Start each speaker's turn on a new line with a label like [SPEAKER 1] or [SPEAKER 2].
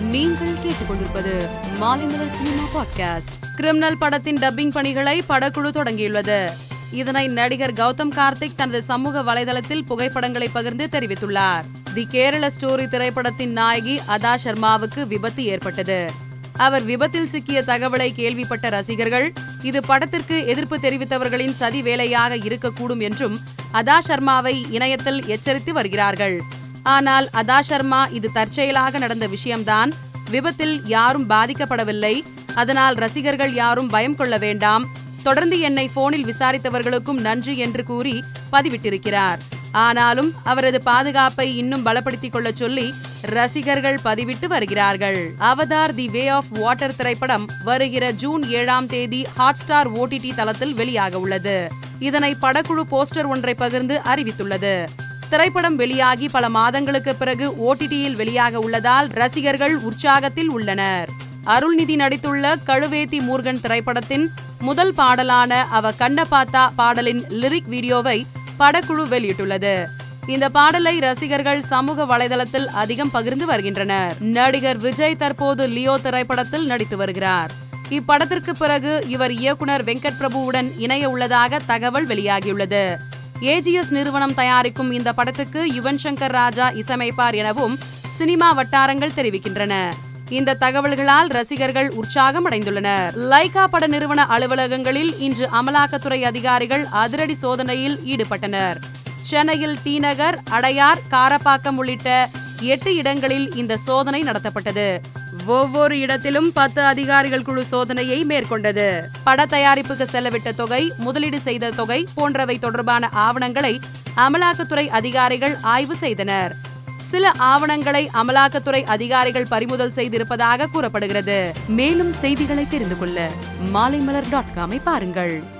[SPEAKER 1] நீங்கள் கேட்டுக்கொண்டிருப்பது Maalaimalar cinema podcast. Criminal படத்தின் டப்பிங் பணிகளை படக்குழு தொடங்கியுள்ளது. இதனை நடிகர் கௌதம் கார்த்திக் தனது சமூக வலைதளத்தில் புகைப்படங்களை பகிர்ந்து தெரிவித்துள்ளார். தி கேரள ஸ்டோரி திரைப்படத்தின் நாயகி அதா சர்மாவுக்கு விபத்து ஏற்பட்டது. அவர் விபத்தில் சிக்கிய தகவலை கேள்விப்பட்ட ரசிகர்கள் இது படத்திற்கு எதிர்ப்பு தெரிவித்தவர்களின் சதி வேலையாக இருக்கக்கூடும் என்றும் அதா சர்மாவை இணையத்தில் எச்சரித்து வருகிறார்கள். ஆனால் அதா சர்மா இது தற்செயலாக நடந்த விஷயம்தான். விபத்தில் யாரும் பாதிக்கப்படவில்லை. அதனால் ரசிகர்கள் யாரும் பயம் கொள்ள வேண்டாம். தொடர்ந்து என்னை போனில் விசாரித்தவர்களுக்கும் நன்றி என்று கூறி பதிவிட்டிருக்கிறார். ஆனாலும் அவரது பாதுகாப்பை இன்னும் பலப்படுத்திக் கொள்ள சொல்லி ரசிகர்கள் பதிவிட்டு வருகிறார்கள். Avatar the way of water திரைப்படம் வருகிற ஜூன் ஏழாம் தேதி ஹாட்ஸ்டார் ஓடிடி தளத்தில் வெளியாக உள்ளது இதனை படக்குழு போஸ்டர் ஒன்றை பகிர்ந்து அறிவித்துள்ளது. திரைப்படம் வெளியாகி பல மாதங்களுக்கு பிறகு ஓடிடியில் வெளியாக உள்ளதால் ரசிகர்கள் உற்சாகத்தில் உள்ளனர். அருள்நிதி நடித்துள்ள கழுவேத்தி மூர்கன் திரைப்படத்தின் முதல் பாடலான அவ கண்ண பாத்தா பாடலின் லிரிக் வீடியோவை படக்குழு வெளியிட்டுள்ளது. இந்த பாடலை ரசிகர்கள் சமூக வலைதளத்தில் அதிகம் பகிர்ந்து வருகின்றனர். நடிகர் விஜய் தற்போது லியோ திரைப்படத்தில் நடித்து வருகிறார். இப்படத்திற்கு பிறகு இவர் இயக்குனர் வெங்கட் பிரபுவுடன் இணைய உள்ளதாக தகவல் வெளியாகியுள்ளது. ஏஜிஎஸ் நிறுவனம் தயாரிக்கும் இந்த படத்துக்கு யுவன் சங்கர் ராஜா இசையமைப்பார் எனவும் சினிமா வட்டாரங்கள் தெரிவிக்கின்றன. இந்த தகவல்களால் ரசிகர்கள் உற்சாகம் அடைந்துள்ளனர். லைகா பட நிறுவன அலுவலகங்களில் இன்று அமலாக்கத்துறை அதிகாரிகள் அதிரடி சோதனையில் ஈடுபட்டனர். சென்னையில் டி நகர் அடையார் காரப்பாக்கம் உள்ளிட்ட எட்டு இடங்களில் இந்த சோதனை நடத்தப்பட்டது. ஒவ்வொரு இடத்திலும் பத்து அதிகாரிகள் குழு சோதனையை மேற்கொண்டது. பட தயாரிப்புக்கு செலவிட்ட தொகை முதலீடு செய்த தொகை போன்றவை தொடர்பான ஆவணங்களை அமலாக்கத்துறை அதிகாரிகள் ஆய்வு செய்தனர். சில ஆவணங்களை அமலாக்கத்துறை அதிகாரிகள் பறிமுதல் செய்திருப்பதாக கூறப்படுகிறது. மேலும் செய்திகளை தெரிந்து கொள்ள மாலைமலர் டாட் காமை பாருங்கள்.